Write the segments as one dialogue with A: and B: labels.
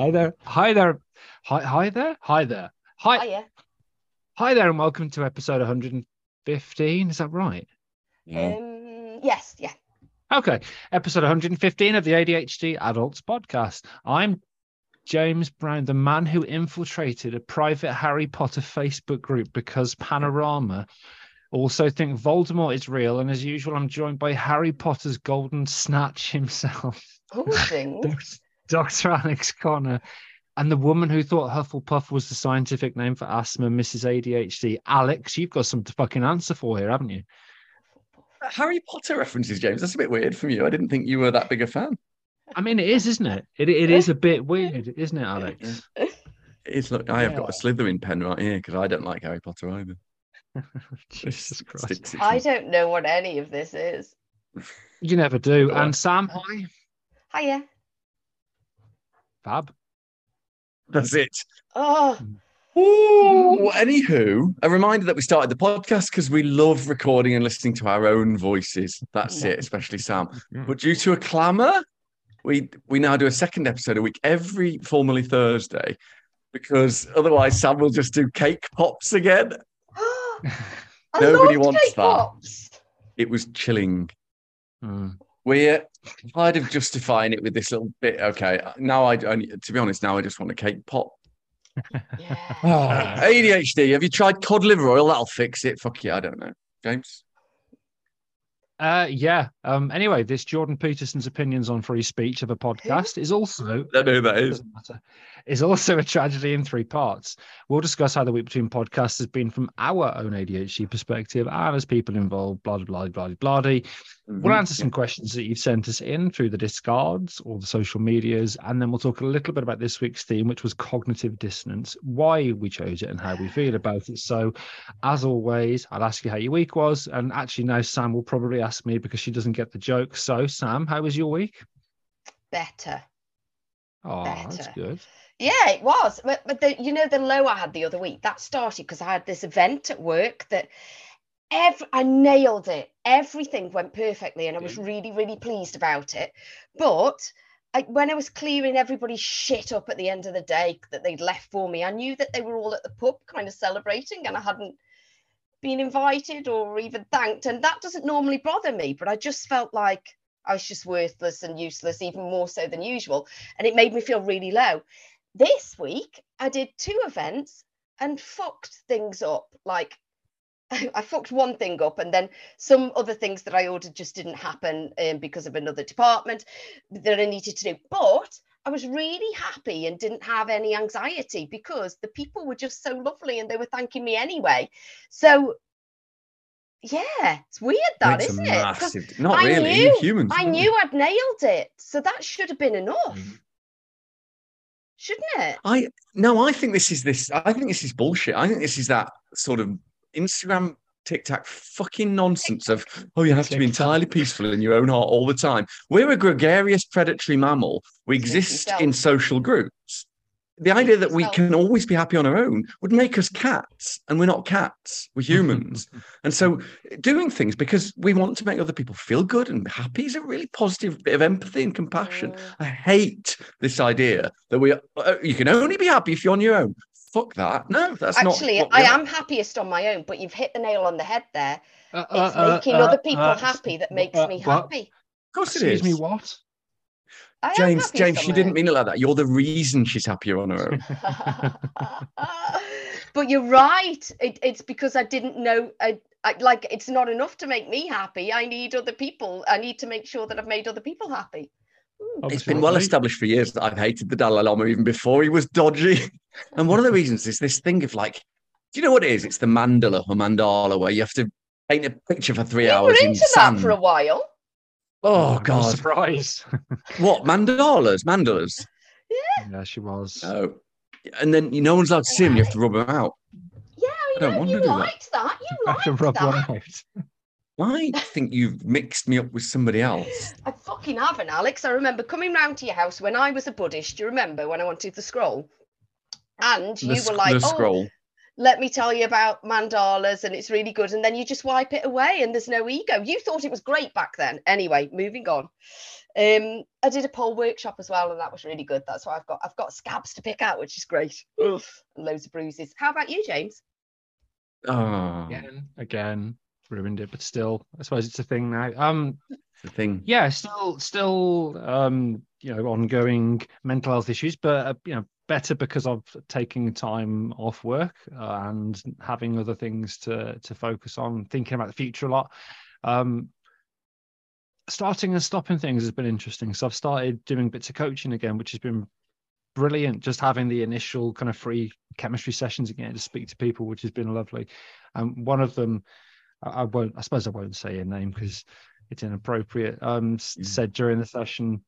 A: Hi there. Hi there. Hi, hi there. Hi there. Hi.
B: Hiya.
A: Hi there, and welcome to episode 115. Is that right?
B: Um, yes, yeah.
A: Okay. Episode 115 of the ADHD Adults Podcast. I'm James Brown, the man who infiltrated a private Harry Potter Facebook group because Panorama also think Voldemort is real. And as usual, I'm joined by Harry Potter's golden snatch himself. Dr. Alex Conner. And the woman who thought Hufflepuff was the scientific name for asthma, Mrs. ADHD. Alex, you've got some fucking answer for here, haven't you?
C: Harry Potter references, James. That's a bit weird from you. I didn't think you were that big a fan.
A: I mean, it is, isn't it? It, it is a bit weird, isn't it, Alex?
C: It's look, I have got a
A: Yeah.
C: Slytherin pen right here because I don't like Harry Potter either.
A: Jesus Christ.
C: Sticks it
B: I don't know what any of this is.
A: You never do. And Sam, hi.
B: Hiya.
A: Fab.
C: That's it.
B: Oh,
C: Ooh, anywho, a reminder that we started the podcast because we love recording and listening to our own voices. That's it, especially Sam. But due to a clamour, we we now do a second episode a week every formally Thursday because otherwise Sam will just do cake pops again. Nobody wants that.
B: pops.
C: It was chilling.
A: Mm.
C: We're tired of justifying it with this little bit. Okay, now I only, to be honest, now I just want a cake pop.
B: Yeah.
C: ADHD. Have you tried cod liver oil? That'll fix it. Fuck yeah, I don't know. James.
A: Uh, yeah. Um, anyway, this Jordan Peterson's opinions on free speech of a podcast is also
C: Don't know who that is.
A: matter. Is also a tragedy in three parts. We'll discuss how the week between podcasts has been from our own ADHD perspective and as people involved, blah blah blah blah blah. We'll
C: Mhm.
A: answer some questions that you've sent us in through the discards or the social medias, and then we'll talk a little bit about this week's theme, which was cognitive dissonance, why we chose it, and how we feel about it. So, as always, I'll ask you how your week was, and actually now Sam will probably ask me because she doesn't get the joke. So, Sam, how was your week?
B: Better.
A: Oh, that's good.
B: Yeah, it was. But, but the, you know, the low I had the other week, that started because I had this event at work that every, I nailed it. Everything went perfectly and I was really, really pleased about it. But I, when I was clearing everybody's shit up at the end of the day that they'd left for me, I knew that they were all at the pub kind of celebrating and I hadn't been invited or even thanked. And that doesn't normally bother me, but I just felt like I was just worthless and useless, even more so than usual. And it made me feel really low this week I did two events and fucked things up. Like I fucked one thing up, and then some other things that I ordered just didn't happen um, because of another department that I needed to do. But I was really happy and didn't have any anxiety because the people were just so lovely and they were thanking me anyway. So yeah, it's weird that,
C: a
B: isn't it?
C: massive. Not
B: I
C: really.
B: knew-
C: humans.
B: I knew I'd nailed it. So that should have been enough.
C: Mm.
B: Shouldn't it?
C: I no. I think this is this. I think this is bullshit. I think this is that sort of Instagram. TikTok fucking nonsense of oh you have to be entirely peaceful in your own heart all the time. We're a gregarious predatory mammal. We exist in social groups. The idea that we can always be happy on our own would make us cats, and we're not cats. We're humans. And so doing things because we want to make other people feel good and happy is a really positive bit of empathy and compassion. I hate this idea that we uh, you can only be happy if you're on your own. Fuck that. No, that's not.
B: Actually, I
C: are.
B: am happiest on my own, but you've hit the nail on the head there.
A: Uh,
B: It's
A: uh, uh,
B: making
A: uh,
B: other people
A: uh,
B: happy that
A: uh,
B: makes
A: uh,
B: me
A: what?
B: happy.
C: Of course it is.
A: Excuse me, what?
B: I
C: James, James, she didn't mean it like that. You're the reason she's happier on her own.
B: but you're right. It, it's because I didn't know. I, I like it's not enough to make me happy. I need other people. I need to make sure that I've made other people happy. Ooh.
C: it's
A: Obviously
C: been well
A: me.
C: established for years that I've hated the Dalai Lama even before he was dodgy. And one of the reasons is this thing of like, Do you know what it is? It's the mandala or mandala where you have to paint a picture for three
B: You were
C: hours in
B: into that
C: sand.
B: for a while.
C: Oh, oh
A: I'm
C: God!
A: surprise.
C: What mandalas? Mandalas?
A: yeah, Yeah, she was.
C: Oh, and then you, no one's allowed to see them. You have to rub them out.
B: Yeah,
C: I don't
B: you,
C: want
B: you
C: to do
B: liked that. You
A: I can
B: liked
A: rub one
B: that.
A: out.
C: I think you've mixed me up with somebody else.
B: I fucking haven't, Alex. I remember coming round to your house when I was a Buddhist. Do you remember when I wanted the scroll? And you
C: sc-
B: were like,
C: the
B: "Oh,
C: scroll.
B: let me tell you about mandalas, and it's really good." And then you just wipe it away, and there's no ego. You thought it was great back then. Anyway, moving on. Um, I did a pole workshop as well, and that was really good. That's why I've got I've got scabs to pick out, which is great. Ugh, and loads of bruises. How about you, James?
C: Oh,
A: Again, again, ruined it, but still, I suppose it's a thing now. Um,
C: the thing.
A: yeah, still, still, um, you know, ongoing mental health issues, but uh, you know, better because of taking time off work uh, and having other things to to focus on, thinking about the future a lot. Um, starting and stopping things has been interesting. So I've started doing bits of coaching again, which has been brilliant. Just having the initial kind of free chemistry sessions again to speak to people, which has been lovely. And one of them, I, I won't, I suppose I won't say her name because it's inappropriate. Um,
C: Mm.
A: said during the session.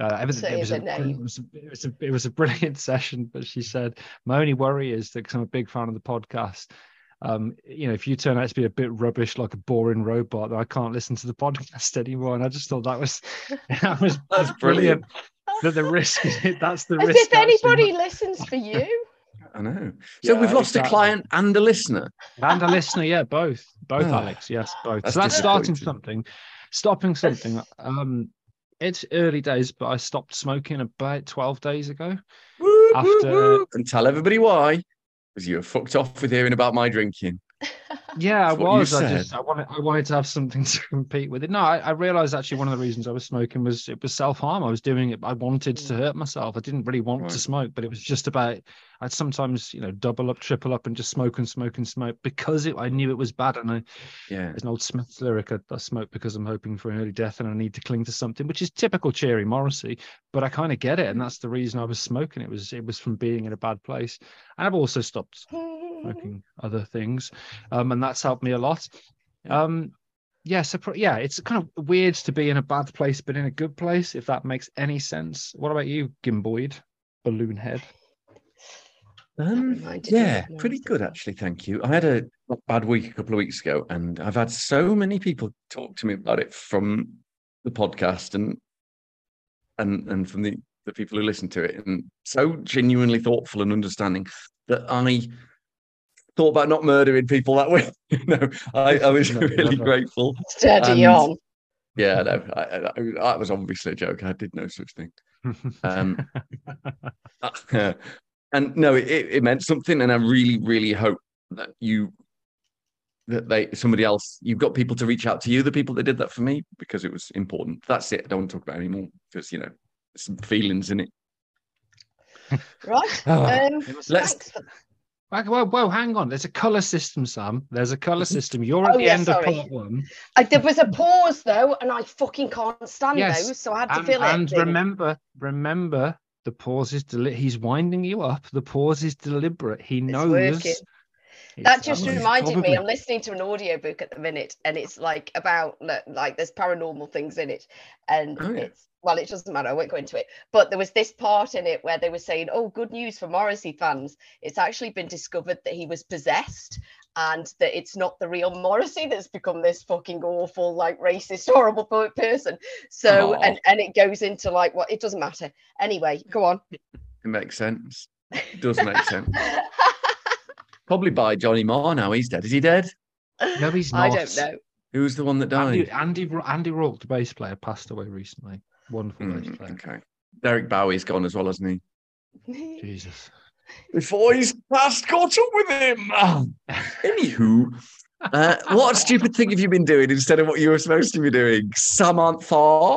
A: Uh, everything,
B: Say
A: it, was a,
B: name.
A: it, was a, it was a it was a brilliant session, but she said my only worry is that because I'm a big fan of the podcast, um, you know, if you turn out to be a bit rubbish, like a boring robot, then I can't listen to the podcast anymore. And I just thought that was that was
C: That's
A: brilliant.
C: brilliant.
A: That the risk is that's the
B: As
A: risk.
B: if
A: actually.
B: anybody listens for you.
C: I know. So
A: Yeah,
C: we've lost
A: exactly.
C: a client and a listener.
A: and a listener, yeah, both, both,
C: Ah,
A: Alex, yes, both.
C: that's
A: so that's starting something, stopping something. Um, it's early days, but I stopped smoking about twelve days ago.
C: Woo, woo,
A: After-
C: woo. and tell everybody why. Because you were fucked off with hearing about my drinking.
A: Yeah, I
C: That's what you
A: was. I just I wanted I wanted to have something to compete with it. No, I, I realized actually one of the reasons I was smoking was it was self harm. I was doing it. I wanted to mm. hurt myself. I didn't really want
C: Right.
A: to smoke, but it was just about. I'd sometimes you know double up, triple up, and just smoke and smoke and smoke because it, I mm. knew it was bad. And I,
C: Yeah.
A: there's an old Smiths lyric: I, I smoke because I'm hoping for an early death, and I need to cling to something, which is typical cheery Morrissey. But I kind of get it, and mm. that's the reason I was smoking. It was it was from being in a bad place, and I've also stopped smoking other things, um, and that's helped me a lot.
C: Yeah.
A: Um, yeah, so pro- yeah, it's kind of weird to be in a bad place, but in a good place, if that makes any sense. What about you, Gimboid, balloon head?
C: Um, yeah, pretty good actually. Thank you. I had a bad week a couple of weeks ago, and I've had so many people talk to me about it from the podcast and and and from the the people who listen to it, and so genuinely thoughtful and understanding that I thought about not murdering people that way. you know, I, I was
A: No,
C: really
A: never.
C: grateful.
B: Steady
C: And-
B: on.
C: Yeah, no, I, I, I, that was obviously a joke. I did no such thing. Um, Uh, and no, it, it it meant something, and I really, really hope that you that they somebody else you've got people to reach out to you, the people that did that for me, because it was important. That's it. I don't want to talk about it anymore because you know there's some feelings in it.
B: Right.
C: Ah,
B: Um,
C: let's-
B: thanks for-
A: Whoa, whoa, hang on. There's a color system, Sam. There's a color mm-hmm. system. You're at
B: Oh,
A: the
B: yeah,
A: end
B: sorry.
A: of part one.
B: I, there was a pause though, and I fucking can't stand
A: Yes,
B: those, so I had to
A: And, and
B: it.
A: remember, remember, the pause is deli- he's winding you up. The pause is deliberate. He knows.
B: working. That just reminded me i'm listening to an audiobook at the minute and it's like about like- like there's paranormal things in it and
C: Oh, yeah.
B: it's well it doesn't matter i won't go into it but there was this part in it where they were saying oh good news for morrissey fans it's actually been discovered that he was possessed and that it's not the real morrissey that's become this fucking awful like racist horrible po- person so
C: Aw.
B: and and it goes into like what it doesn't matter anyway go on
C: It makes sense. It does make sense. Probably by Johnny Marr now. He's dead. Is he dead?
A: No, he's not.
B: i don't know
C: Who's the one that died?
A: Andy, Andy, Andy Rourke, the bass player, passed away recently. Wonderful bass
C: Mm,
A: player.
C: okay. Derek Bowie's gone as well, hasn't he?
A: Jesus.
C: before he's past caught up with him. Ah. Anywho, uh, what stupid thing have you been doing instead of what you were supposed to be doing, Samantha?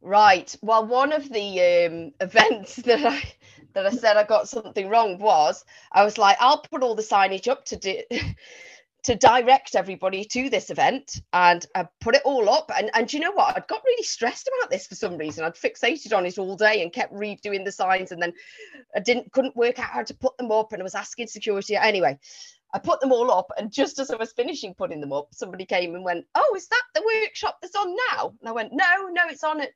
B: Right. Well, one of the um, events that I that I said I got something wrong was I was like, I'll put all the signage up to do to direct everybody to this event and I put it all up. And, and you know what? I'd got really stressed about this for some reason. I'd fixated on it all day and kept redoing the signs. And then I didn't couldn't work out how to put them up. And I was asking security. Anyway, I put them all up. And just as I was finishing putting them up, somebody came and went, Oh, is that the workshop that's on now? And I went, No, no, it's on at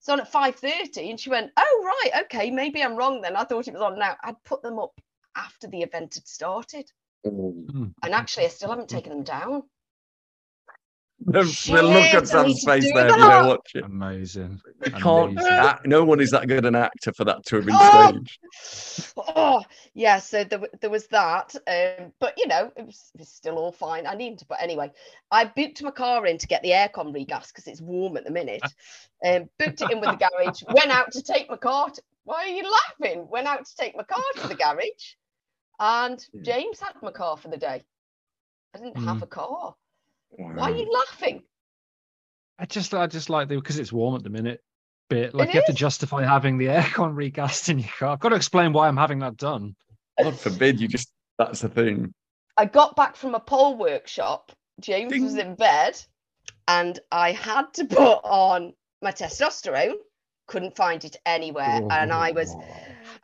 B: it's on at 5:30. And she went, Oh, right, okay, maybe I'm wrong then. I thought it was on now. I'd put them up after the event had started.
C: Mm.
B: And actually, I still haven't taken them down.
C: The,
B: Shit,
C: the look
B: I
C: on Sam's face there, if you
B: that.
C: don't watch it.
A: Amazing. Amazing.
C: act- no one is that good an actor for that to have been
B: Oh!
C: staged.
B: Oh, yeah. So there, there was that. Um, but, you know, it was, it was still all fine. I needed to, but anyway, I booked my car in to get the aircon regas because it's warm at the minute. Um, booked it in with the garage, went out to take my car. To, why are you laughing? Went out to take my car to the garage. And
C: Yeah.
B: James had my car for the day. I didn't have
A: Mm.
B: a car. Why are you laughing?
A: I just I just like the because it's warm at the minute. Bit like
B: It
A: you have to justify having the aircon regassed in your car. I've got to explain why I'm having that done.
C: God forbid you just. That's the thing.
B: I got back from a pole workshop. James was in bed, and I had to put on my testosterone. Couldn't find it anywhere, oh, and I was,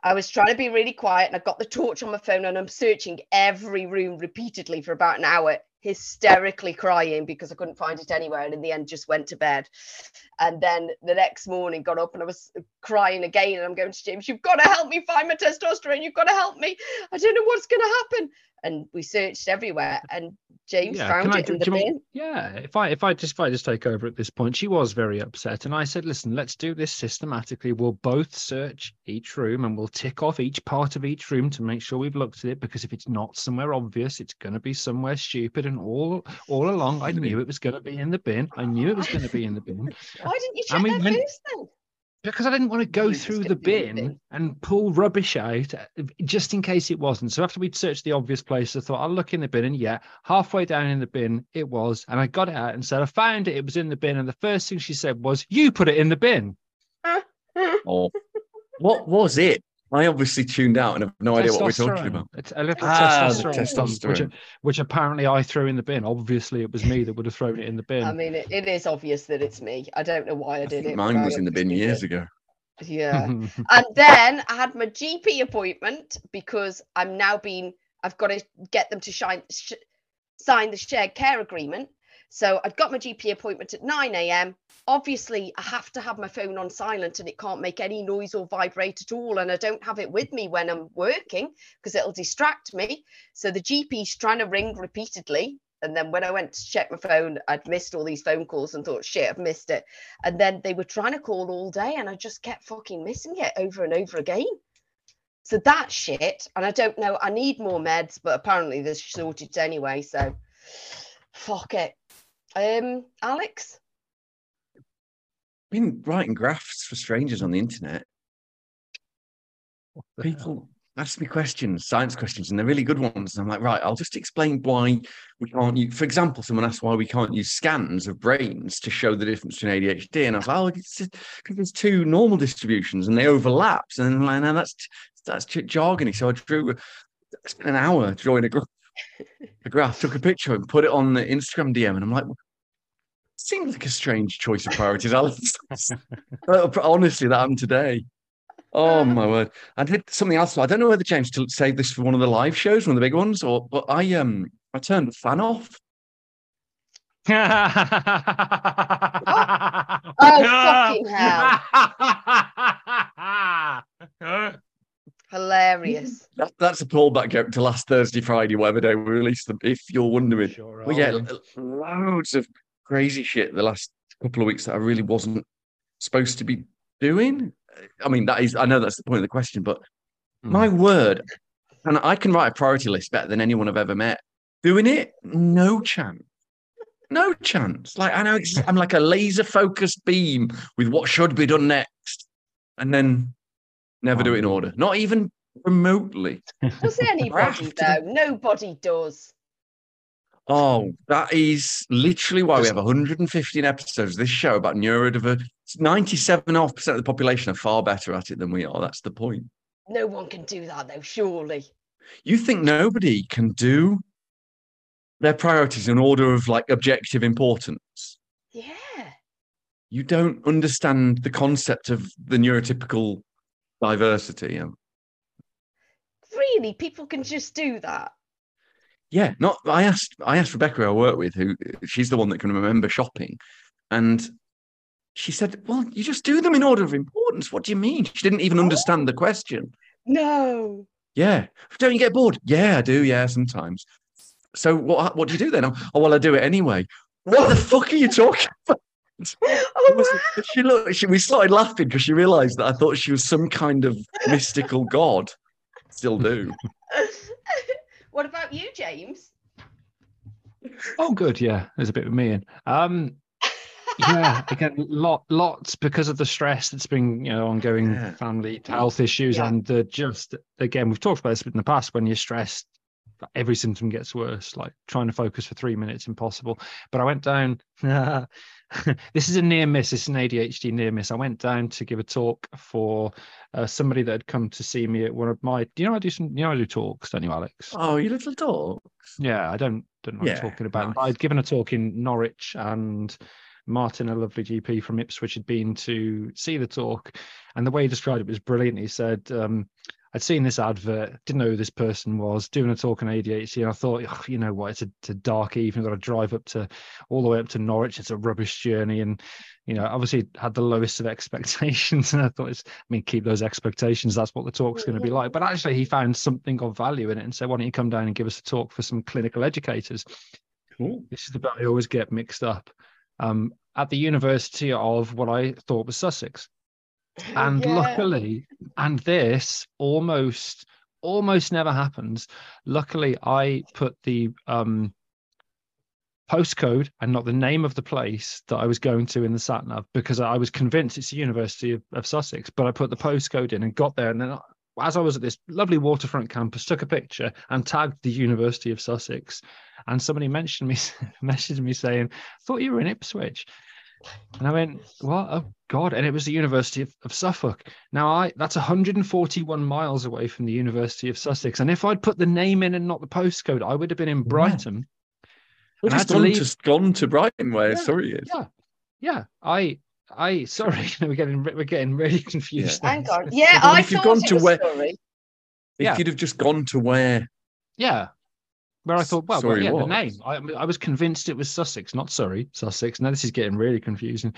B: I was trying to be really quiet, and I got the torch on my phone, and I'm searching every room repeatedly for about an hour, hysterically crying because I couldn't find it anywhere, and in the end, just went to bed. And then the next morning, got up and I was crying again, and I'm going to James, "You've got to help me find my testosterone. You've got to help me. I don't know what's going to happen." And we searched everywhere, and James
A: Yeah,
B: found it
A: do-
B: in the bin.
A: Yeah, if I if I just if I just take over at this point, she was very upset, and I said, "Listen, let's do this systematically. We'll both search each room, and we'll tick off each part of each room to make sure we've looked at it. Because if it's not somewhere obvious, it's going to be somewhere stupid. And all all along, I knew it was going to be in the bin. I knew it was going to be in the bin
B: Why didn't you check
A: And we
B: that
A: went-
B: first then?
A: Because I didn't want to go
B: knew it was
A: through the
B: be in the
A: bin
B: bin.
A: and pull rubbish out just in case it wasn't. So after we'd searched the obvious place, I thought I'll look in the bin, and yeah, halfway down in the bin it was, and I got it out and said I found it. It was in the bin, and the first thing she said was, "You put it in the bin."
C: Oh, what was it? I obviously tuned out and have no idea what we're talking about.
A: It's a little
C: Ah, the
A: testosterone, Which, which apparently I threw in the bin. Obviously, it was me that would have thrown it in the bin.
B: I mean, it, it is obvious that it's me. I don't know why I
C: I
B: did
C: think
B: it.
C: mine was in the bin years
B: did.
C: ago.
B: Yeah. and then I had my GP appointment because I'm now being, I've got to get them to shine, sh- sign the shared care agreement. So I've got my GP appointment at 9 a.m. Obviously, I have to have my phone on silent and it can't make any noise or vibrate at all. And I don't have it with me when I'm working because it'll distract me. So the GP's trying to ring repeatedly. And then when I went to check my phone, I'd missed all these phone calls and thought, shit, I've missed it. And then they were trying to call all day and I just kept fucking missing it over and over again. So that shit. And I don't know, I need more meds, but apparently there's shortage anyway. So fuck it. Um, Alex?
C: Been writing graphs for strangers on the internet.
A: The hell?
C: People ask me questions, science questions, and they're really good ones. And I'm like, right, I'll just explain why we can't use, for example, someone asked why we can't use scans of brains to show the difference between ADHD. And I was like, oh, it's because there's two normal distributions and they overlap. And I'm like, no, that's that's jargony. So I drew I spent an hour drawing a graph, a graph, took a picture and put it on the Instagram DM. And I'm like, seems like a strange choice of priorities, Alex. Honestly, that happened today. Oh my word! I did something else. I don't know whether James to save this for one of the live shows, one of the big ones, or but I um I turned the fan off.
B: Oh, fucking hell. Hilarious.
C: That, that's a pullback joke to last Thursday, Friday, whatever day we released them. If you're wondering,
A: Sure
C: we get
A: are.
C: lo- loads of crazy shit the last couple of weeks that I really wasn't supposed to be doing. I mean, that is I know that's the point of the question, but
A: Hmm.
C: my word, and I can write a priority list better than anyone I've ever met. Doing it, no chance. No chance. Like I know it's, I'm like a laser focused beam with what should be done next, and then never do it in order. Not even remotely.
B: Does anybody though? Nobody does.
C: Oh, mm. that is literally why we have 115 episodes of this show about neurodivergence. 97.5% of the population are far better at it than we are. That's the point.
B: No one can do that though, surely.
C: You think nobody can do their priorities in order of like objective importance.
B: Yeah.
C: You don't understand the concept of the neurotypical diversity.
B: Really, people can just do that.
C: Yeah, not. I asked. I asked Rebecca, who I work with, who she's the one that can remember shopping, and she said, "Well, you just do them in order of importance. What do you mean?" She didn't even understand the question.
B: No.
C: Yeah. Don't you get bored? Yeah, I do. Yeah, sometimes. So what? What do you do then? Oh, oh well, I do it anyway. What the fuck are you talking about?
B: Oh,
C: was-
B: wow.
C: she looked. She, we started laughing because she realised that I thought she was some kind of mystical god. Still do.
B: what about you, James?
A: Oh, good. Yeah, there's a bit of me in. Um, yeah, again, lot, lots because of the stress that's been, you know, ongoing
C: Yeah.
A: family health issues,
B: Yeah.
A: and the just again, we've talked about this in the past. When you're stressed, every symptom gets worse. Like trying to focus for three minutes, impossible. But I went down. this is a near miss. This is an ADHD near miss. I went down to give a talk for uh, somebody that had come to see me at one of my. Do you know I do some? You know I do talks, don't you, Alex?
C: Oh, you little talks.
A: Yeah, I don't don't know what
C: Yeah,
A: I'm talking about.
C: nice.
A: I'd given a talk in Norwich and Martin, a lovely GP from Ipswich, had been to see the talk. And the way he described it was brilliant. He said, um, I'd seen this advert, didn't know who this person was, doing a talk on ADHD. And I thought, "Oh, you know what, it's a, it's a dark evening. I've got to drive up to all the way up to Norwich. It's a rubbish journey. And, you know, obviously had the lowest of expectations. And I thought, it's, I mean, keep those expectations. That's what the talk's going to be like. But actually, he found something of value in it and said, why don't you come down and give us a talk for some clinical educators?
C: Cool.
A: This is the bit I always get mixed up. Um, at the University of what I thought was Sussex. And
B: Yeah.
A: luckily, and this almost almost never happens. Luckily, I put the um postcode and not the name of the place that I was going to in the sat nav because I was convinced it's the University of, of Sussex. But I put the postcode in and got there, and then I- as I was at this lovely waterfront campus, took a picture and tagged the University of Sussex, and somebody mentioned me, messaged me saying, "Thought you were in Ipswich," and I went, "What? Oh God!" And it was the University of, of Suffolk. Now I that's 141 miles away from the University of Sussex, and if I'd put the name in and not the postcode, I would have been in Brighton.
C: We've just gone
A: leave-
C: to, gone to Brighton where
A: Yeah,
C: Surrey is.
A: Yeah, yeah. I, I. Sorry, we're getting we're getting really confused.
B: Hang
A: now.
B: on. Yeah, I
C: if you've gone
B: it
C: to
B: was
C: where-
B: Surrey.
C: If
A: Yeah.
C: you'd have just gone to where
A: Yeah. Where I thought, well, well yeah,
C: was.
A: the name. I, I was convinced it was Sussex, not Surrey, Sussex. Now this is getting really confusing.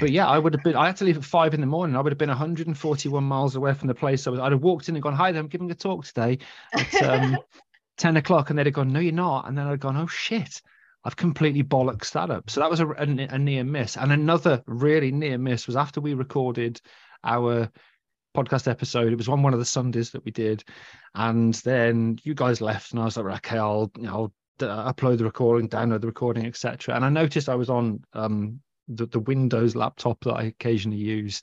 A: But yeah, I would have been. I had to leave at five in the morning. I would have been 141 miles away from the place I was. I'd have walked in and gone, "Hi, there, I'm giving a talk today at um, 10 o'clock," and they'd have gone, "No, you're not." And then I'd have gone, "Oh shit." I've completely bollocks that up. So that was a, a, a near miss. And another really near miss was after we recorded our podcast episode. It was on one of the Sundays that we did, and then you guys left, and I was like, okay, I'll you know, I'll d- upload the recording, download the recording, etc. And I noticed I was on um the, the Windows laptop that I occasionally use,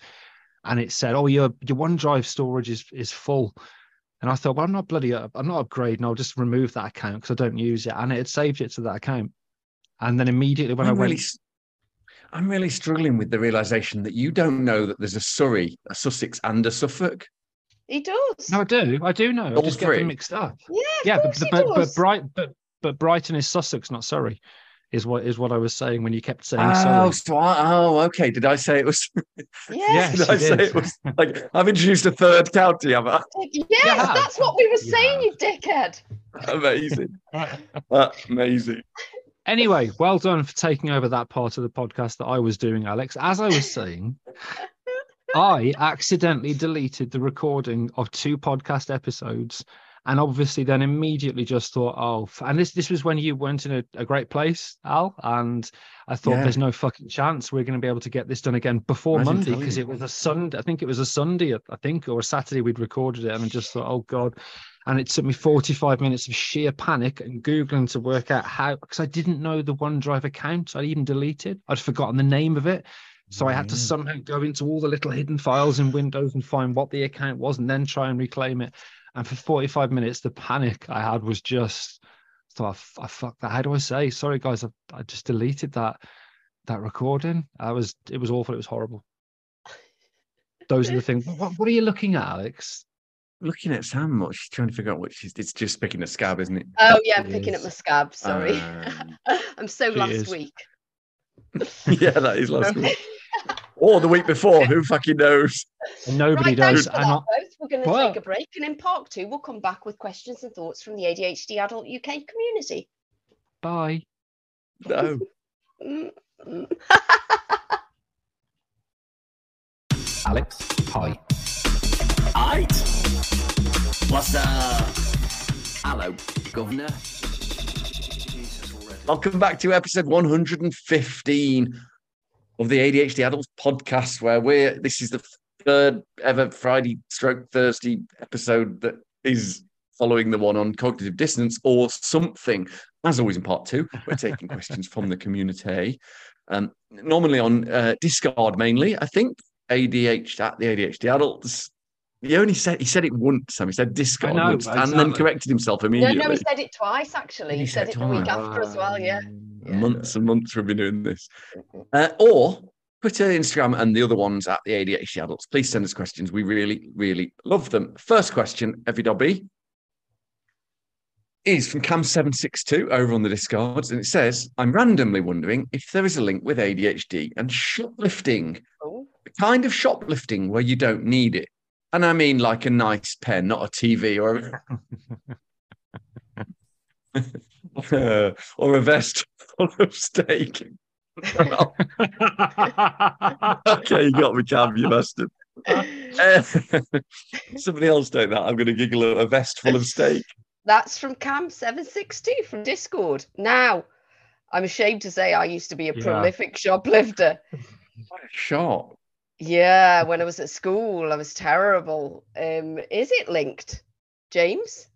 A: and it said, oh, your your OneDrive storage is is full. And I thought, well, I'm not bloody, up, I'm not upgrading. I'll just remove that account because I don't use it, and it had saved it to that account. And then immediately when
C: I'm
A: I went,
C: really, I'm really struggling with the realization that you don't know that there's a Surrey, a Sussex, and a Suffolk.
B: He does.
A: no, I do, I do know. I
C: All
A: just get
C: three?
A: them mixed up.
B: yeah, of
A: yeah, but
B: course
A: but
B: he
A: but, but. Bright but but Brighton is Sussex, not Surrey, is what is what I was saying when you kept saying
C: Oh,
A: Surrey.
C: so I, oh, okay. Did I say it was?
B: Yes.
A: Yes,
C: did I
A: you
C: say
A: did.
C: it was like I've introduced a third county? Have I?
B: Yes,
A: Yeah.
B: that's what we were
A: You
B: saying, you dickhead.
C: Amazing, amazing.
A: Anyway, well done for taking over that part of the podcast that I was doing, Alex. As I was saying, I accidentally deleted the recording of two podcast episodes, and obviously then immediately just thought, oh, and this this was when you weren't in a, a great place, Al, and I thought
C: Yeah.
A: there's no fucking chance we're going to be able to get this done again before
C: Imagine
A: Monday because it was a Sunday. I think it was a Sunday, I think, or a Saturday we'd recorded it, and I just thought, oh god. And it took me 45 minutes of sheer panic and Googling to work out how, because I didn't know the OneDrive account I'd even deleted. I'd forgotten the name of it. So I had to
C: mm.
A: somehow go into all the little hidden files in Windows and find what the account was and then try and reclaim it. And for 45 minutes, the panic I had was just, so I, I fucked that. How do I say? Sorry, guys, I, I just deleted that that recording. I was, it was awful. It was horrible. Those are the things. What, what are you looking at, Alex?
C: Looking at Sam. What she's trying to figure out what she's. It's just picking a scab, isn't it?
B: Oh yeah, I'm
A: It
B: picking up
A: is.
B: my scab. Sorry,
C: Um,
B: I'm so last
A: is.
B: week.
C: yeah, that is last week. Or the week before. Who fucking knows?
A: And nobody
B: right,
A: does.
B: thanks for
A: And
B: that,
A: I-
B: both. We're going to
A: Well-
B: take a break, and in part two, we'll come back with questions and thoughts from the ADHD adult UK community.
A: bye.
C: No.
A: Alex, hi.
D: Aight. What's up? Hello, Governor.
C: Welcome back to episode 115 of the ADHD Adults podcast, where we're this is the third ever Friday stroke Thursday episode that is following the one on cognitive dissonance or something. As always, in part two, we're taking questions from the community. Um, normally on uh, Discard mainly, I think ADHD at the ADHD adults. He only said he said it once. Sam. He said Discard
A: know,
C: once, and then corrected himself
B: No,
C: immediately.
B: no, he said it twice actually.
C: He
B: He,
C: said
B: said, it the week after as well. Yeah.
A: Yeah.
C: months and months we've been doing this. Uh, or Twitter, Instagram, and the other ones at the ADHD adults. Please send us questions. We really, really love them. First question, Effie Dobby, is from Cam762 over on the Discards. And it says, I'm randomly wondering if there is a link with ADHD and shoplifting,
B: Oh,
C: the kind of shoplifting where you don't need it. And I mean like a nice pen, not a TV or a, or a vest full of steak. okay, you got me, Cam, you bastard. Eh, Somebody else take that. I'm going to giggle at a vest full of steak.
B: That's from Cam762 from Discord. Now, I'm ashamed to say I used to be a
A: Yeah.
B: prolific shoplifter.
C: What a shot.
B: Yeah, when I was at school, I was terrible. Um, is it linked, James?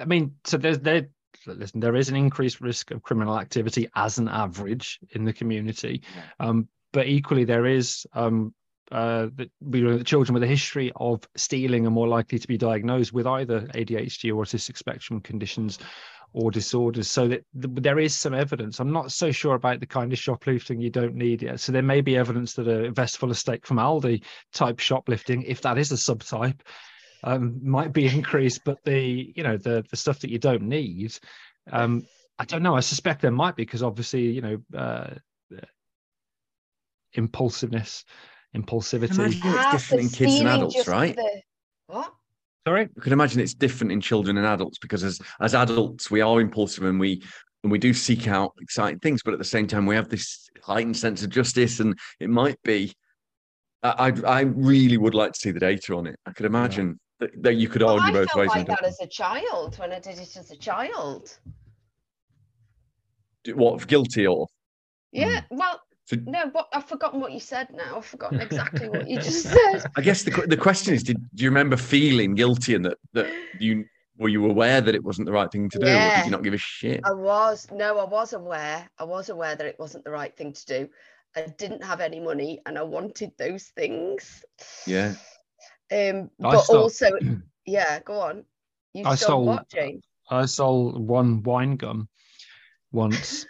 A: I mean, so there's there. Listen, there is an increased risk of criminal activity as an average in the community, um, but equally there is um, uh, that we know that children with a history of stealing are more likely to be diagnosed with either ADHD or autistic spectrum conditions or disorders. So that th- there is some evidence. I'm not so sure about the kind of shoplifting you don't need yet. So there may be evidence that a vest full of steak from Aldi type shoplifting, if that is a subtype, um, might be increased. But the you know the the stuff that you don't need, um, I don't know. I suspect there might be because obviously you know uh, impulsiveness, impulsivity.
C: Imagine it's different in kids and adults, right?
B: the- What?
A: Sorry.
C: I can imagine it's different in children and adults because as as adults we are impulsive and we and we do seek out exciting things, but at the same time we have this heightened sense of justice, and it might be. I I I really would like to see the data on it. I could imagine that, that you could
B: Well,
C: argue
B: I
C: both
B: felt
C: ways.
B: like
C: and
B: that as a child when I did it as a child.
C: what guilty or
B: Yeah, hmm. well,
C: So-
B: no, but I've forgotten what you said now. I've forgotten exactly what you just said.
C: I guess the the question is, did do you remember feeling guilty and that that you were you aware that it wasn't the right thing to do, or did you not give a shit?
B: I was no, I was aware. I was aware that it wasn't the right thing to do. I didn't have any money, and I wanted those things.
C: Yeah.
B: Um,
A: I
B: but
A: stole-
B: also, yeah, go on. You
A: I
B: stole,
A: stole-
B: what, James?
A: I sold one wine gum once,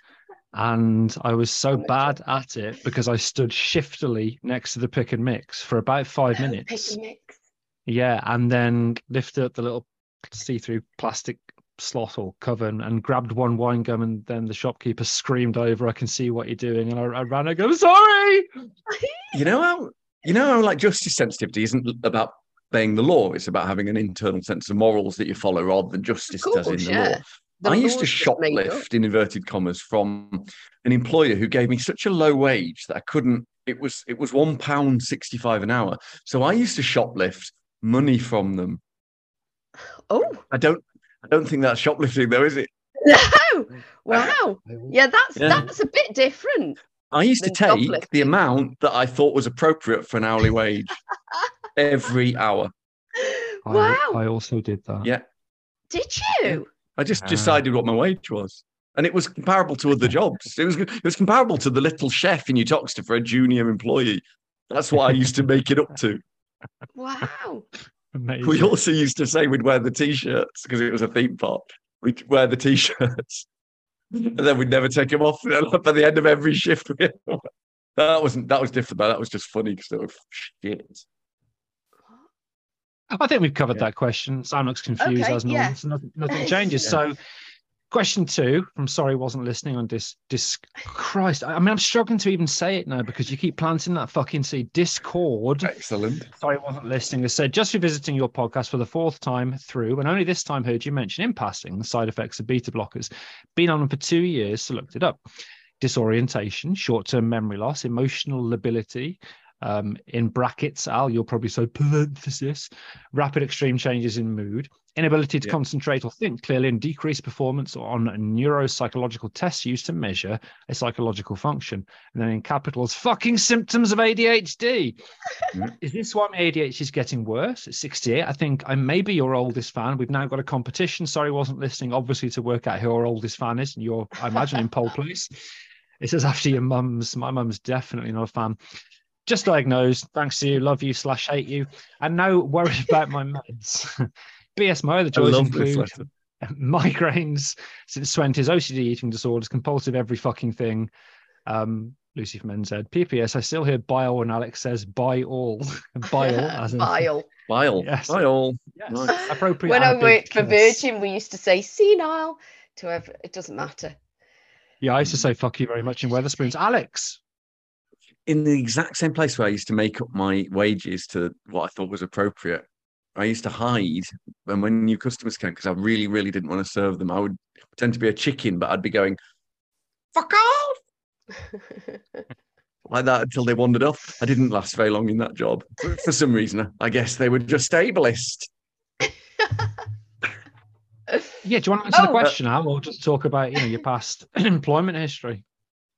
A: and I was so bad at it because I stood shiftily next to the pick and mix for about five
B: Oh,
A: minutes.
B: pick and mix.
A: Yeah, and then lifted up the little see-through plastic slot or cover and, and grabbed one wine gum, and then the shopkeeper screamed over, "I can see what you're doing!" And I, I ran and go, "Sorry."
C: You know how you know how like justice sensitivity isn't about obeying the law; it's about having an internal sense of morals that you follow rather than justice does in the
B: yeah.
C: law.
B: The
C: I used to
B: law's just made up.
C: shoplift in inverted commas from an employer who gave me such a low wage that I couldn't. It was it was one pound sixty five an hour. So I used to shoplift money from them.
B: Oh
C: I don't I don't think that's shoplifting though, is it?
B: no! Wow. Yeah, that's
C: Yeah.
B: that's a bit different.
C: I used to take the amount that I thought was appropriate for an hourly wage every hour.
A: I,
B: Wow.
A: I also did that.
C: Yeah.
B: Did you?
C: I just
A: Ah.
C: decided what my wage was. And it was comparable to other jobs. It was it was comparable to the little chef in Uttoxeter for a junior employee. That's what I used to make it up to.
B: Wow.
A: Amazing.
C: We also used to say we'd wear the t-shirts because it was a theme park. We'd wear the t-shirts, and then we'd never take them off. By the end of every shift, that wasn't that was different. Though. That was just funny because they were shit.
A: I think we've covered
C: Yeah.
A: that question. Sam looks confused
B: Okay,
A: as normal.
B: yeah.
A: So nothing, nothing changes.
C: Yeah.
A: So, question two from sorry wasn't listening on this. Dis Christ, I I mean, I'm struggling to even say it now because you keep planting that fucking seed. Discord.
C: Excellent.
A: Sorry, wasn't listening. Has said just revisiting your podcast for the fourth time through, and only this time heard you mention in passing the side effects of beta blockers. Been on them for two years, so looked it up. Disorientation, short-term memory loss, emotional lability. Um, in brackets, Al, you'll probably say parenthesis, rapid extreme changes in mood, inability to
C: Yeah.
A: concentrate or think clearly, and decreased performance on neuropsychological tests used to measure a psychological function. And then in capitals, fucking symptoms of ADHD. Is this why my ADHD is getting worse? At 68, I think I may be your oldest fan. We've now got a competition. Sorry, wasn't listening, obviously, to work out who our oldest fan is. And you're, I imagine, in pole place. It says after your mum's. My mum's definitely not a fan. Just diagnosed. Thanks to you. Love you slash hate you. And no worries about my meds. BS my other joys include migraines since 20s, OCD eating disorders, compulsive every fucking thing. Um, Lucy from NZ. PPS, I still hear bile when Alex says buy all. bile as in
B: Bile.
C: Bile.
A: Yes.
C: Bile.
A: yes.
C: Nice.
A: appropriate.
B: When I worked for
A: kiss.
B: Virgin, we used to say senile to every, it doesn't matter.
A: Yeah, I used to say fuck you very much in Wetherspoons. Alex.
C: In the exact same place where I used to make up my wages to what I thought was appropriate, I used to hide. And when new customers came, because I really, really didn't want to serve them, I would pretend to be a chicken, but I'd be going, fuck off! like that until they wandered off. I didn't last very long in that job for, for some reason. I guess they were just ableist.
A: Yeah, do you want to answer the
B: Oh.
A: question, Al, or just talk about you know your past employment history?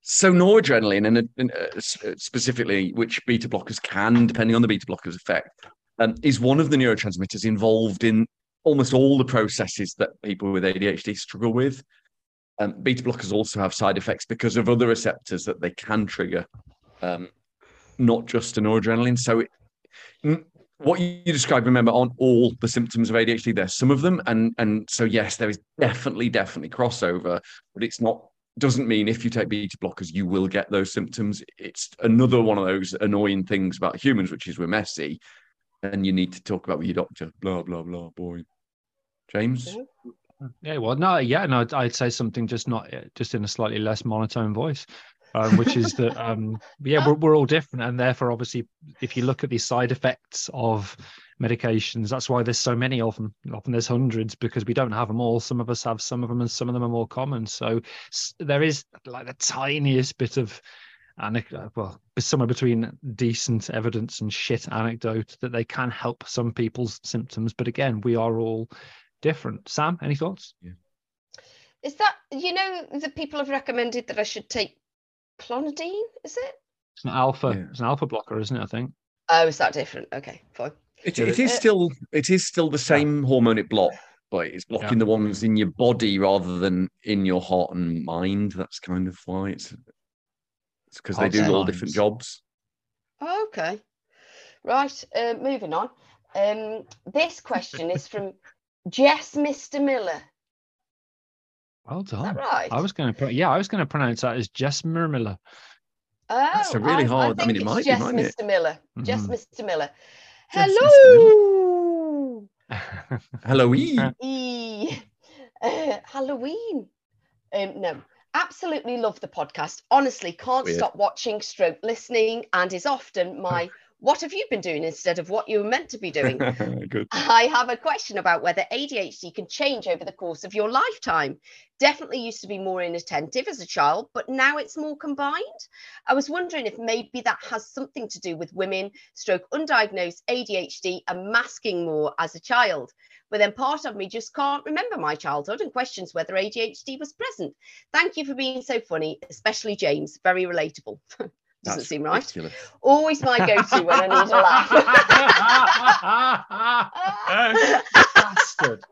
C: So noradrenaline, and, uh, uh, specifically which beta blockers can, depending on the beta blockers effect, um, is one of the neurotransmitters involved in almost all the processes that people with ADHD struggle with. Um, beta blockers also have side effects because of other receptors that they can trigger, um, not just to noradrenaline. So, it, what you described, remember, aren't all the symptoms of ADHD. There's some of them, and and so yes, there is definitely definitely crossover, but it's not doesn't mean if you take beta blockers you will get those symptoms. It's another one of those annoying things about humans, which is we're messy, and you need to talk about with your doctor. Blah blah blah. Boy, James.
A: Yeah, well, no, yeah, no, I'd say something just not just in a slightly less monotone voice, um, which is that um, yeah, we're we're all different, and therefore, obviously, if you look at the side effects of medications, that's why there's so many of them. Often there's hundreds because we don't have them all. Some of us have some of them, and some of them are more common. So there is like the tiniest bit of anecdote, uh, well, somewhere between decent evidence and shit anecdote that they can help some people's symptoms. But again, we are all different. Sam, any thoughts?
B: Is that you know the people have recommended that I should take clonidine? Is it?
A: It's an alpha.
C: Yeah.
A: It's an alpha blocker, isn't it? I think.
B: Oh, is that different? Okay, fine.
C: It, it is still it is still the same hormone it blocks, but it's blocking the ones in your body rather than in your heart and mind. That's kind of why it's it's because they do
A: and
C: all different jobs.
B: Oh, okay. Right, uh, moving on. Um, this question is from Jess Mr. Miller.
A: Well
B: Is
A: done.
B: that right?
A: I was going to, yeah, I was going to pronounce that as Jess Miller.
B: Oh,
C: That's a really hard- I
B: think
C: mean, it
B: it's
C: might be,
B: Jess
C: mightn't it?
B: Mr. Miller. Jess
A: Mhm.
B: Mr. Miller.
C: Jess Mr.
B: Hello.
C: Halloween.
B: E. Uh, Halloween. Um, no, absolutely love the podcast. Honestly, can't
C: Weird.
B: stop watching, stroke listening, and is often my what have you been doing instead of what you were meant to be doing. I have a question about whether ADHD can change over the course of your lifetime. Definitely used to be more inattentive as a child, but now it's more combined. I was wondering if maybe that has something to do with women, stroke undiagnosed ADHD and masking more as a child. But then part of me just can't remember my childhood and questions whether ADHD was present. Thank you for being so funny, especially James. Very relatable. Doesn't
C: That's
B: seem right.
C: ridiculous.
B: Always my go-to when I need a laugh.
A: Bastard.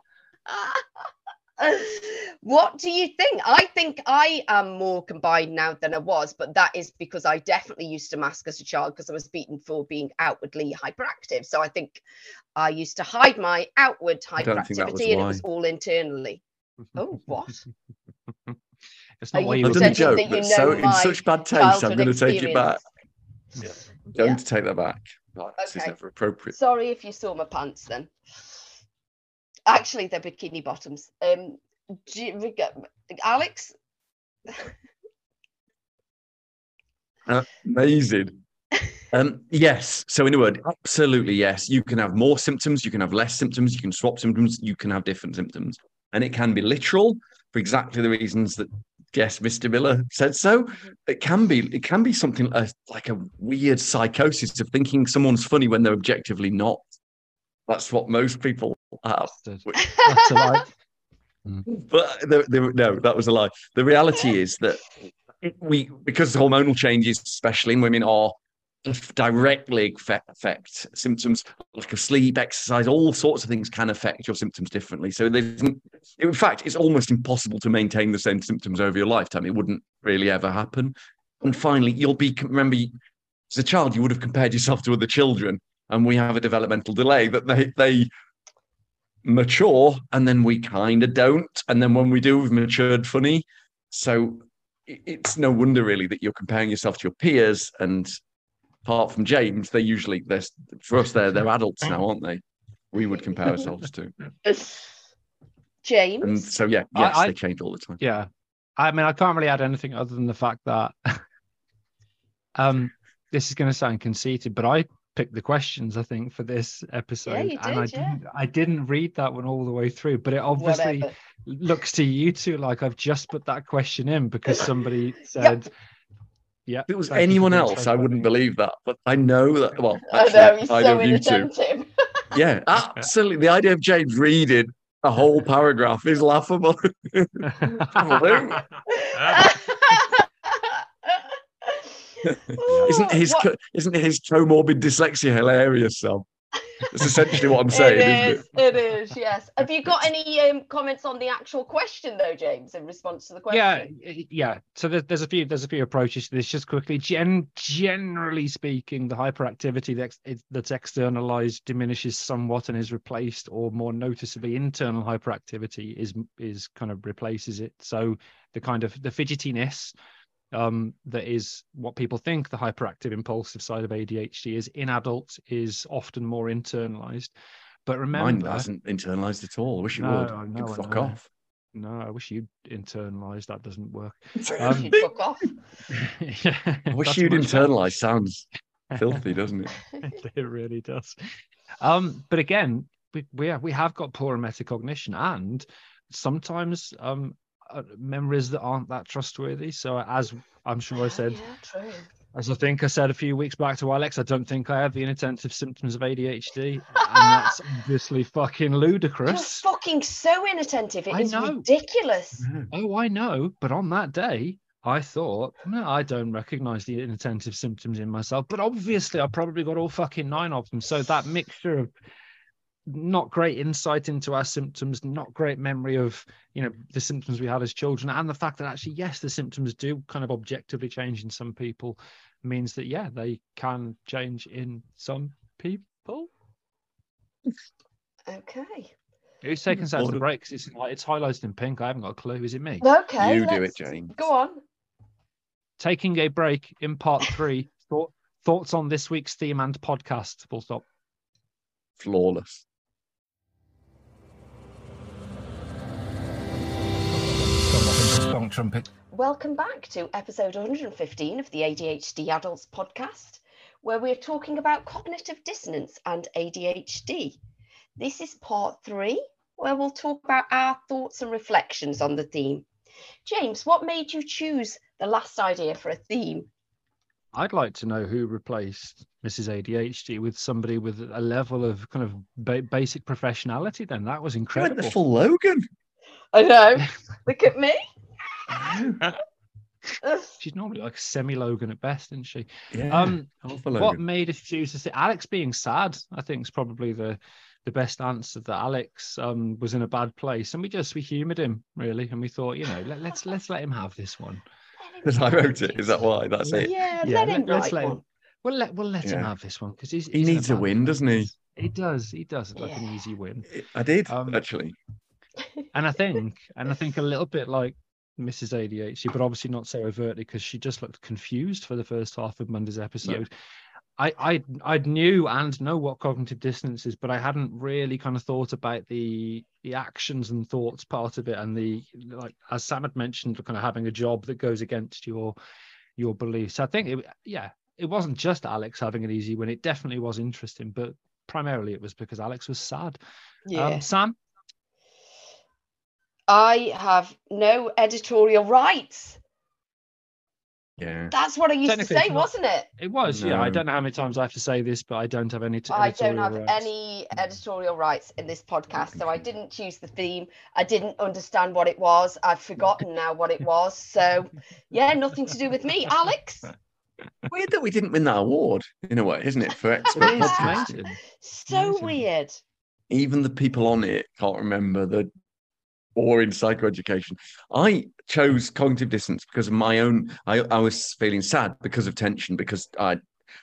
B: what do you think? I think I am more combined now than I was, but that is because I definitely used to mask as a child because I was beaten for being outwardly hyperactive. So I think I used to hide my outward
C: I don't think that was
B: hyperactivity and it was all internally. Oh, what?
A: It's not
B: Are
A: why
B: you
A: you
C: I've
A: were
C: done the joke,
B: that you
C: but so in such bad taste, I'm going to take it back.
B: experience?
C: I'm going
B: Yeah.
C: to take that back. Right, This is never appropriate.
B: Sorry if you saw my pants then. Actually, they're bikini bottoms. Um, do you reg- Alex,
C: Amazing. Um, yes. So, in a word, absolutely yes. You can have more symptoms, you can have less symptoms, you can swap symptoms, you can have different symptoms. And it can be literal for exactly the reasons that yes, Mr. Miller said so. It can be, it can be something uh, like a weird psychosis of thinking someone's funny when they're objectively not. That's what most people have.
A: Bastard.
C: Which-
A: That's a lie.
C: But the, the, no, that was a lie. The reality is that we, because hormonal changes, especially in women, are directly affect, symptoms like sleep, exercise, all sorts of things can affect your symptoms differently. So there's, in fact, it's almost impossible to maintain the same symptoms over your lifetime. It wouldn't really ever happen. And finally, you'll be remember as a child, you would have compared yourself to other children, and we have a developmental delay that they they mature and then we kind of don't and then when we do we've matured funny so it's no wonder really that you're comparing yourself to your peers and apart from james they usually they're for us they're they're adults now aren't they we would compare ourselves to
B: James.
C: and so yeah
A: I-
C: yes
A: I-
C: they change all the time
A: Yeah. I mean, I can't really add anything other than the fact that um, this is going to sound conceited, but I picked the questions, I think, for this episode.
B: yeah, you
A: and I
B: did, yeah.
A: didn't I didn't read that one all the way through, but it obviously
B: Whatever.
A: looks to you two like I've just put that question in because somebody said Yeah.
C: if it was
A: thank
C: anyone else i wouldn't believe that but i know that well
B: I
C: actually,
B: know he's
C: I
B: so
C: know
B: inattentive.
C: yeah absolutely the idea of james reading a whole paragraph is laughable Isn't his isn't his comorbid dyslexia hilarious, Sam? That's essentially what I'm saying,
B: it
C: isn't
B: is, it is, yes. Have you got any um, comments on the actual question though, James, in response to the question?
A: Yeah, yeah. So there, there's a few there's a few approaches to this. Just quickly, gen, generally speaking, the hyperactivity that's that's externalized diminishes somewhat and is replaced, or more noticeably, internal hyperactivity is is kind of replaces it. So the kind of the fidgetiness um, that is what people think the hyperactive impulsive side of ADHD is in adults is often more internalized. But remember,
C: Mine
A: remember,
C: hasn't internalized at all. I wish it
A: No,
C: would.
A: I
C: You
A: know, I
C: fuck
A: know.
C: off.
A: no, I wish you'd internalize. That doesn't work.
B: Um, fuck off.
A: yeah,
C: I wish you'd
A: much better.
C: internalize. Sounds filthy, doesn't it?
A: it really does. Um, but again, we we have, we have got poor metacognition, and sometimes um, Uh, memories that aren't that trustworthy. So as I'm sure I said,
B: Yeah,
A: as I think I said a few weeks back to Alex, I don't think I have the inattentive symptoms of ADHD, and that's obviously fucking ludicrous.
B: You're fucking so inattentive. It
A: I
B: is
A: know.
B: ridiculous. Mm-hmm.
A: Oh, I know, but on that day, I thought, no, I don't recognize the inattentive symptoms in myself. But obviously, I probably got all fucking nine of them. So that mixture of not great insight into our symptoms, not great memory of you know the symptoms we had as children, and the fact that actually, yes, the symptoms do kind of objectively change in some people, means that yeah, they can change in some people.
B: Okay.
A: Who's taking us out to the
C: Well,
A: break? 'Cause it's like it's highlighted in pink. I haven't got a clue. Is it me?
B: Okay.
C: You do it,
B: let's-
C: James.
B: Go on.
A: taking a break in part three. Thought, thoughts on this week's theme and podcast. Full stop.
C: Flawless.
A: Trumpet.
B: Welcome back to episode 115 of the ADHD Adults podcast, where we're talking about cognitive dissonance and ADHD. This is part three, where we'll talk about our thoughts and reflections on the theme. James, what made you choose the last idea for a theme?
A: I'd like to know who replaced Mrs. ADHD with somebody with a level of kind of ba- basic professionality. Then that was
C: You went
A: incredible.
C: the full Logan.
B: I know. Look at me.
A: She's normally like semi Logan at best, isn't she?
C: Yeah.
A: Um, what made us choose this? Alex being sad, I think, is probably the the best answer. That Alex um was in a bad place, and we just we humoured him really, and we thought, you know, let, let's let's let him have this one.
C: Because I wrote it. Is that why? That's it.
B: Yeah,
A: Yeah,
B: let him
A: let- let's
B: write
A: let him-
B: one.
A: We'll let we'll let him have this one because he's
C: He
A: he's in
C: needs a
A: bad
C: win, doesn't he?
A: He does. He does like an easy win,
C: I did
A: Um,
C: actually.
A: and I think and I think a little bit like Mrs. ADHD, but obviously not so overtly because she just looked confused for the first half of Monday's episode. I, I I knew and know what cognitive dissonance is, but I hadn't really kind of thought about the the actions and thoughts part of it, and the like as Sam had mentioned, kind of having a job that goes against your your beliefs. I think it, yeah, it wasn't just Alex having an easy win. It definitely was interesting, but primarily it was because Alex was sad.
B: Yeah.
A: Um, Sam,
B: I have no editorial rights.
C: Yeah.
B: That's what I used to say,
A: not-
B: wasn't it?
A: it was yeah. I don't know how many times I have to say this, but I don't have any. T-
B: I don't have
A: rights.
B: any editorial rights in this podcast, so I didn't choose the theme. I didn't understand what it was. I've forgotten now what it was. So, yeah, nothing to do with me. Alex,
C: Weird that we didn't win that award in a way, isn't it? For expert podcast.
B: so
A: Amazing.
B: weird.
C: Even the people on it can't remember the or in psychoeducation. I chose cognitive dissonance because of my own. I, I was feeling sad because of tension because I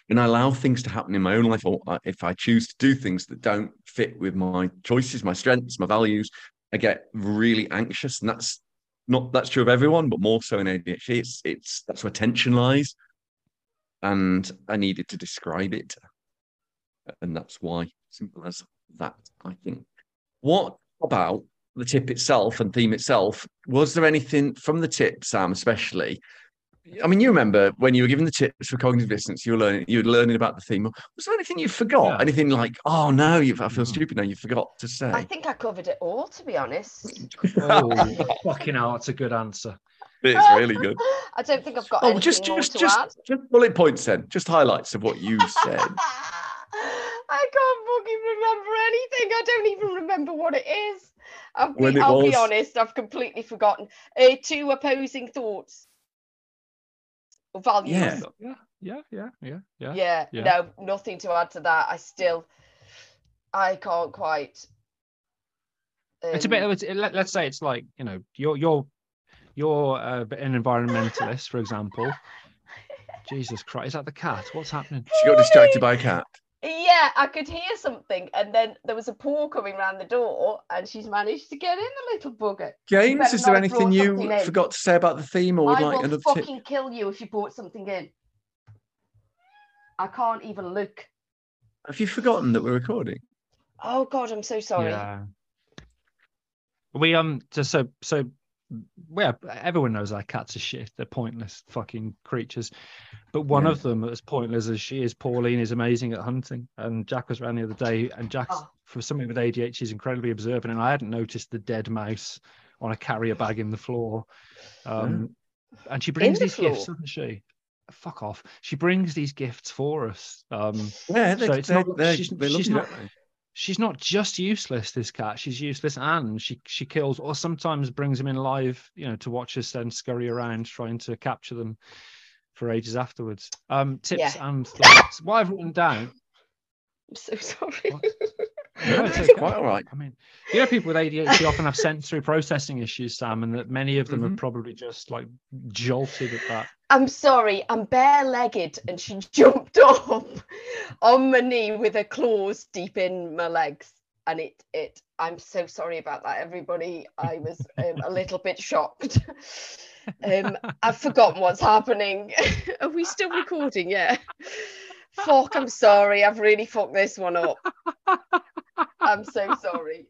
C: when I allow things to happen in my own life, or I- if I choose to do things that don't fit with my choices, my strengths, my values, I get really anxious, and that's not that's true of everyone, but more so in ADHD. It's it's that's where tension lies, and I needed to describe it, and that's why. Simple as that, I think. What about the tip itself and theme itself? Was there anything from the tip, Sam, especially? I mean, you remember when you were giving the tips for cognitive dissonance, you were learning, you were learning about the theme. Was there anything you forgot?
A: Yeah.
C: Anything like, oh no, you I feel
A: No.
C: stupid now. You forgot to say.
B: I think I covered it all, to be honest.
A: Oh, fucking hell, that's a good answer.
C: it's really good.
B: I don't think I've got
C: Oh,
B: anything
C: just
B: more
C: just
B: to
C: just
B: add.
C: just bullet points then, just highlights of what you said.
B: I can't fucking remember anything. I don't even remember what it is. I'll be,
C: When it
B: I'll be honest, I've completely forgotten. Uh, two opposing thoughts. Or values.
C: Yeah.
A: Yeah, yeah, yeah, yeah, yeah.
B: Yeah,
A: Yeah.
B: no, nothing to add to that. I still, I can't quite.
A: It's a bit.
B: um,
A: It's, let, let's say it's like you know, you're you're you're uh, an environmentalist, for example. Jesus Christ, is that the cat? What's happening?
C: She got distracted by a cat.
B: Yeah, I could hear something, and then there was a paw coming round the door, and she's managed to get in, the little bugger.
C: James, is there anything you
B: in.
C: forgot to say about the theme or would
B: I
C: like
B: will
C: another
B: fucking
C: tip?
B: kill you if you brought something in. I can't even look.
C: Have you forgotten that we're recording?
B: Oh God, I'm so sorry.
A: Yeah. We um just so so well everyone knows our cats are shit. They're pointless fucking creatures. But one
C: Yeah.
A: of them, as pointless as she is, Pauline, is amazing at hunting. And Jack was around the other day, and Jack's
B: Oh.
A: for somebody with ADHD is incredibly observant, and I hadn't noticed the dead mouse on a carrier bag in the floor. Um, and she brings
B: the
A: these gifts, doesn't she? Fuck off. She brings these gifts for us. Um,
C: Yeah, they,
A: So it's
C: they,
A: not-
C: they,
A: she's- she's not-? She's not just useless this cat. She's useless and she she kills or sometimes brings them in live you know to watch us then scurry around trying to capture them for ages afterwards. Um tips
B: Yeah.
A: and thoughts. What i've written down
B: I'm so sorry.
A: No, it's
C: It's quite all right.
A: i mean you know people with adhd often have sensory processing issues sam and that many of them
C: Mhm.
A: are probably just like jolted at that
B: I'm sorry. I'm bare-legged, and she jumped up on my knee with her claws deep in my legs, and it it. I'm so sorry about that, everybody. I was um, a little bit shocked. um, I've forgotten what's happening. Are we still recording? Yeah. Fuck. I'm sorry. I've really fucked this one up. I'm so sorry.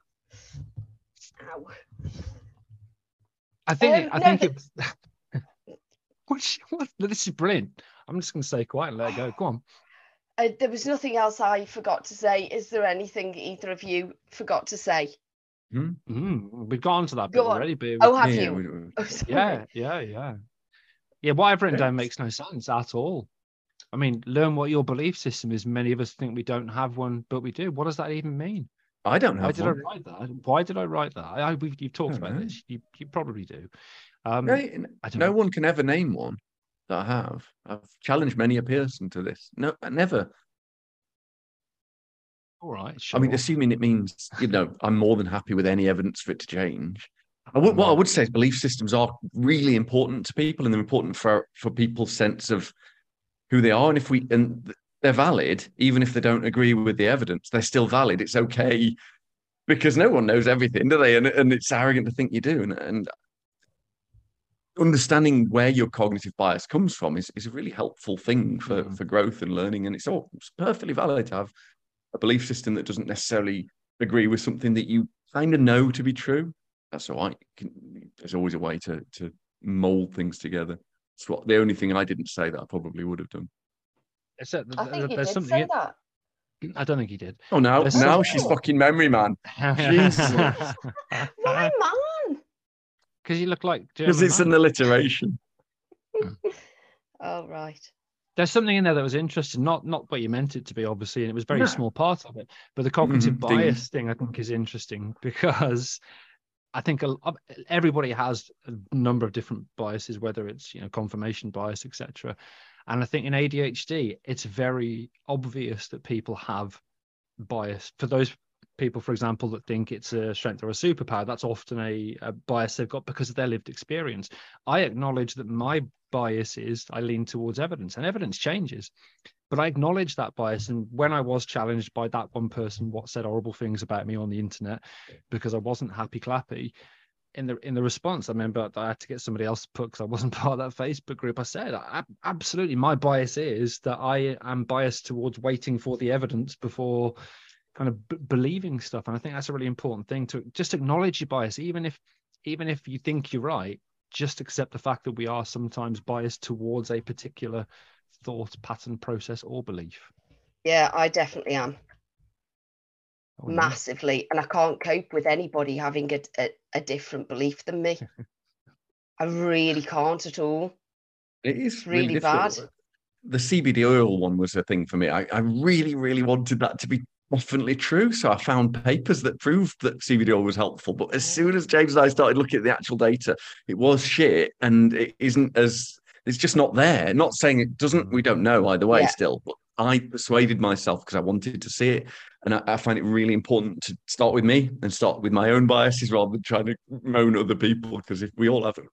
B: Ow.
A: i think
B: Um,
A: it, i
B: no,
A: think
B: the-
A: it was what, she- what this is brilliant i'm just going to stay quiet and let it go go on
B: Uh, there was nothing else I forgot to say. Is there anything either of you forgot to say?
A: Mm, we've gone to that bit
B: on.
A: already but
B: Oh, have
C: Yeah,
B: you?
C: we- we-
B: Oh.
A: Yeah, yeah, yeah. Yeah, what I've written down makes no sense at all. I mean, learn what your belief system is. Many of us think we don't have one, but we do. What does that even mean?
C: I don't
A: know.
C: Why
A: did
C: one.
A: I write that? Why did I write that? I, I we've, you've talked about
C: know.
A: this. You, you probably do. Um,
C: No,
A: I don't
C: no
A: know.
C: one can ever name one that I have. I've challenged many a person to this. No, never.
A: All right.
C: I mean, assuming it means, you know, I'm more than happy with any evidence for it to change. I would, what I would say is belief systems are really important to people and they're important for, for people's sense of who they are. And if we, and they're valid, even if they don't agree with the evidence, they're still valid. It's okay because no one knows everything, do they? And, and it's arrogant to think you do. And, and understanding where your cognitive bias comes from is, is a really helpful thing for,
A: Mm.
C: for growth and learning. And it's all it's perfectly valid to have a belief system that doesn't necessarily agree with something that you kind of know to be true. That's all right. Can- there's always a way to to mold things together. It's what the only thing I didn't say that I probably would have done.
A: It's a,
B: I think you
A: there's
B: did
A: something.
B: say
A: in-
B: that.
A: I don't think he did.
C: Oh, now
A: There's
C: now
B: something-
C: she's fucking memory man Jesus.
B: Why, man?
A: Because you look like
C: because it's
A: man.
C: an alliteration.
B: Oh, right.
A: there's something in there that was interesting not not what you meant it to be obviously and it was a very
C: No.
A: small part of it but the cognitive
C: Mhm,
A: bias thing i think is interesting because i think everybody has a number of different biases whether it's you know confirmation bias etc and i think in adhd it's very obvious that people have bias. For those people for example that think it's a strength or a superpower that's often a, a bias they've got because of their lived experience. I acknowledge that my bias is I lean towards evidence and evidence changes. But I acknowledge that bias. And when I was challenged by that one person, what said horrible things about me on the internet because I wasn't happy clappy. In the in the response, I remember I had to get somebody else to put because I wasn't part of that Facebook group. I said, "I- absolutely, my bias is that I am biased towards waiting for the evidence before kind of b- believing stuff. And I think that's a really important thing to just acknowledge your bias, even if even if you think you're right just accept the fact that we are sometimes biased towards a particular thought pattern process or belief
B: Yeah, I definitely am.
A: Oh, no.
B: massively and i can't cope with anybody having a, a, a different belief than me i really can't at all
C: It is
B: Really
C: really,
B: bad.
C: The CBD oil one was a thing for me. I, I really, really wanted that to be definitely true. So I found papers that proved that CBD oil was helpful. But as oh. soon as James and I started looking at the actual data, it was shit and it isn't as it's just not there. Not saying it doesn't, we don't know either way
B: Yeah.
C: still. But I persuaded myself because I wanted to see it. And I, I find it really important to start with me and start with my own biases rather than trying to moan other people. Because if we all have them.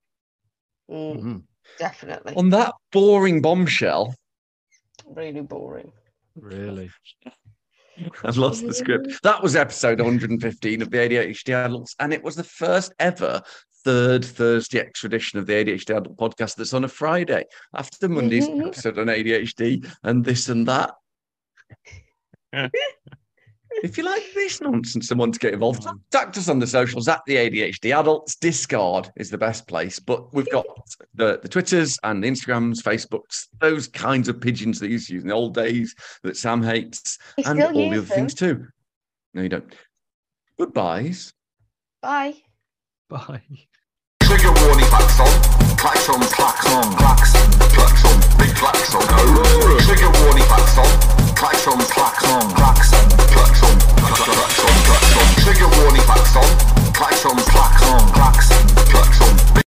B: Mm,
A: Mhm.
B: definitely
C: On that boring bombshell,
B: really boring
A: really
C: I've lost the script. That was episode 115 of the ADHD Adults, and it was the first ever third Thursday extradition of the ADHD Adult podcast that's on a Friday after Monday's episode on ADHD and this and that. if you like this nonsense and want to get involved, contact us on the socials at the ADHD Adults. Discord is the best place, but we've got the, the Twitters and the Instagrams, Facebooks, those kinds of pigeons that you used to use in the old days that Sam hates
B: I
C: and all the other
B: them.
C: things too. No, you don't. Goodbyes.
B: bye
A: bye
E: trigger warning klaxon. Klaxon, klaxon, klaxon, klaxon, big klaxon. No. Trigger warning klaxon. Klaxon, klaxon, klaxon, klaxon, klaxon, klaxon.
D: Trigger warning klaxon. Klaxon, klaxon, klaxon, klaxon.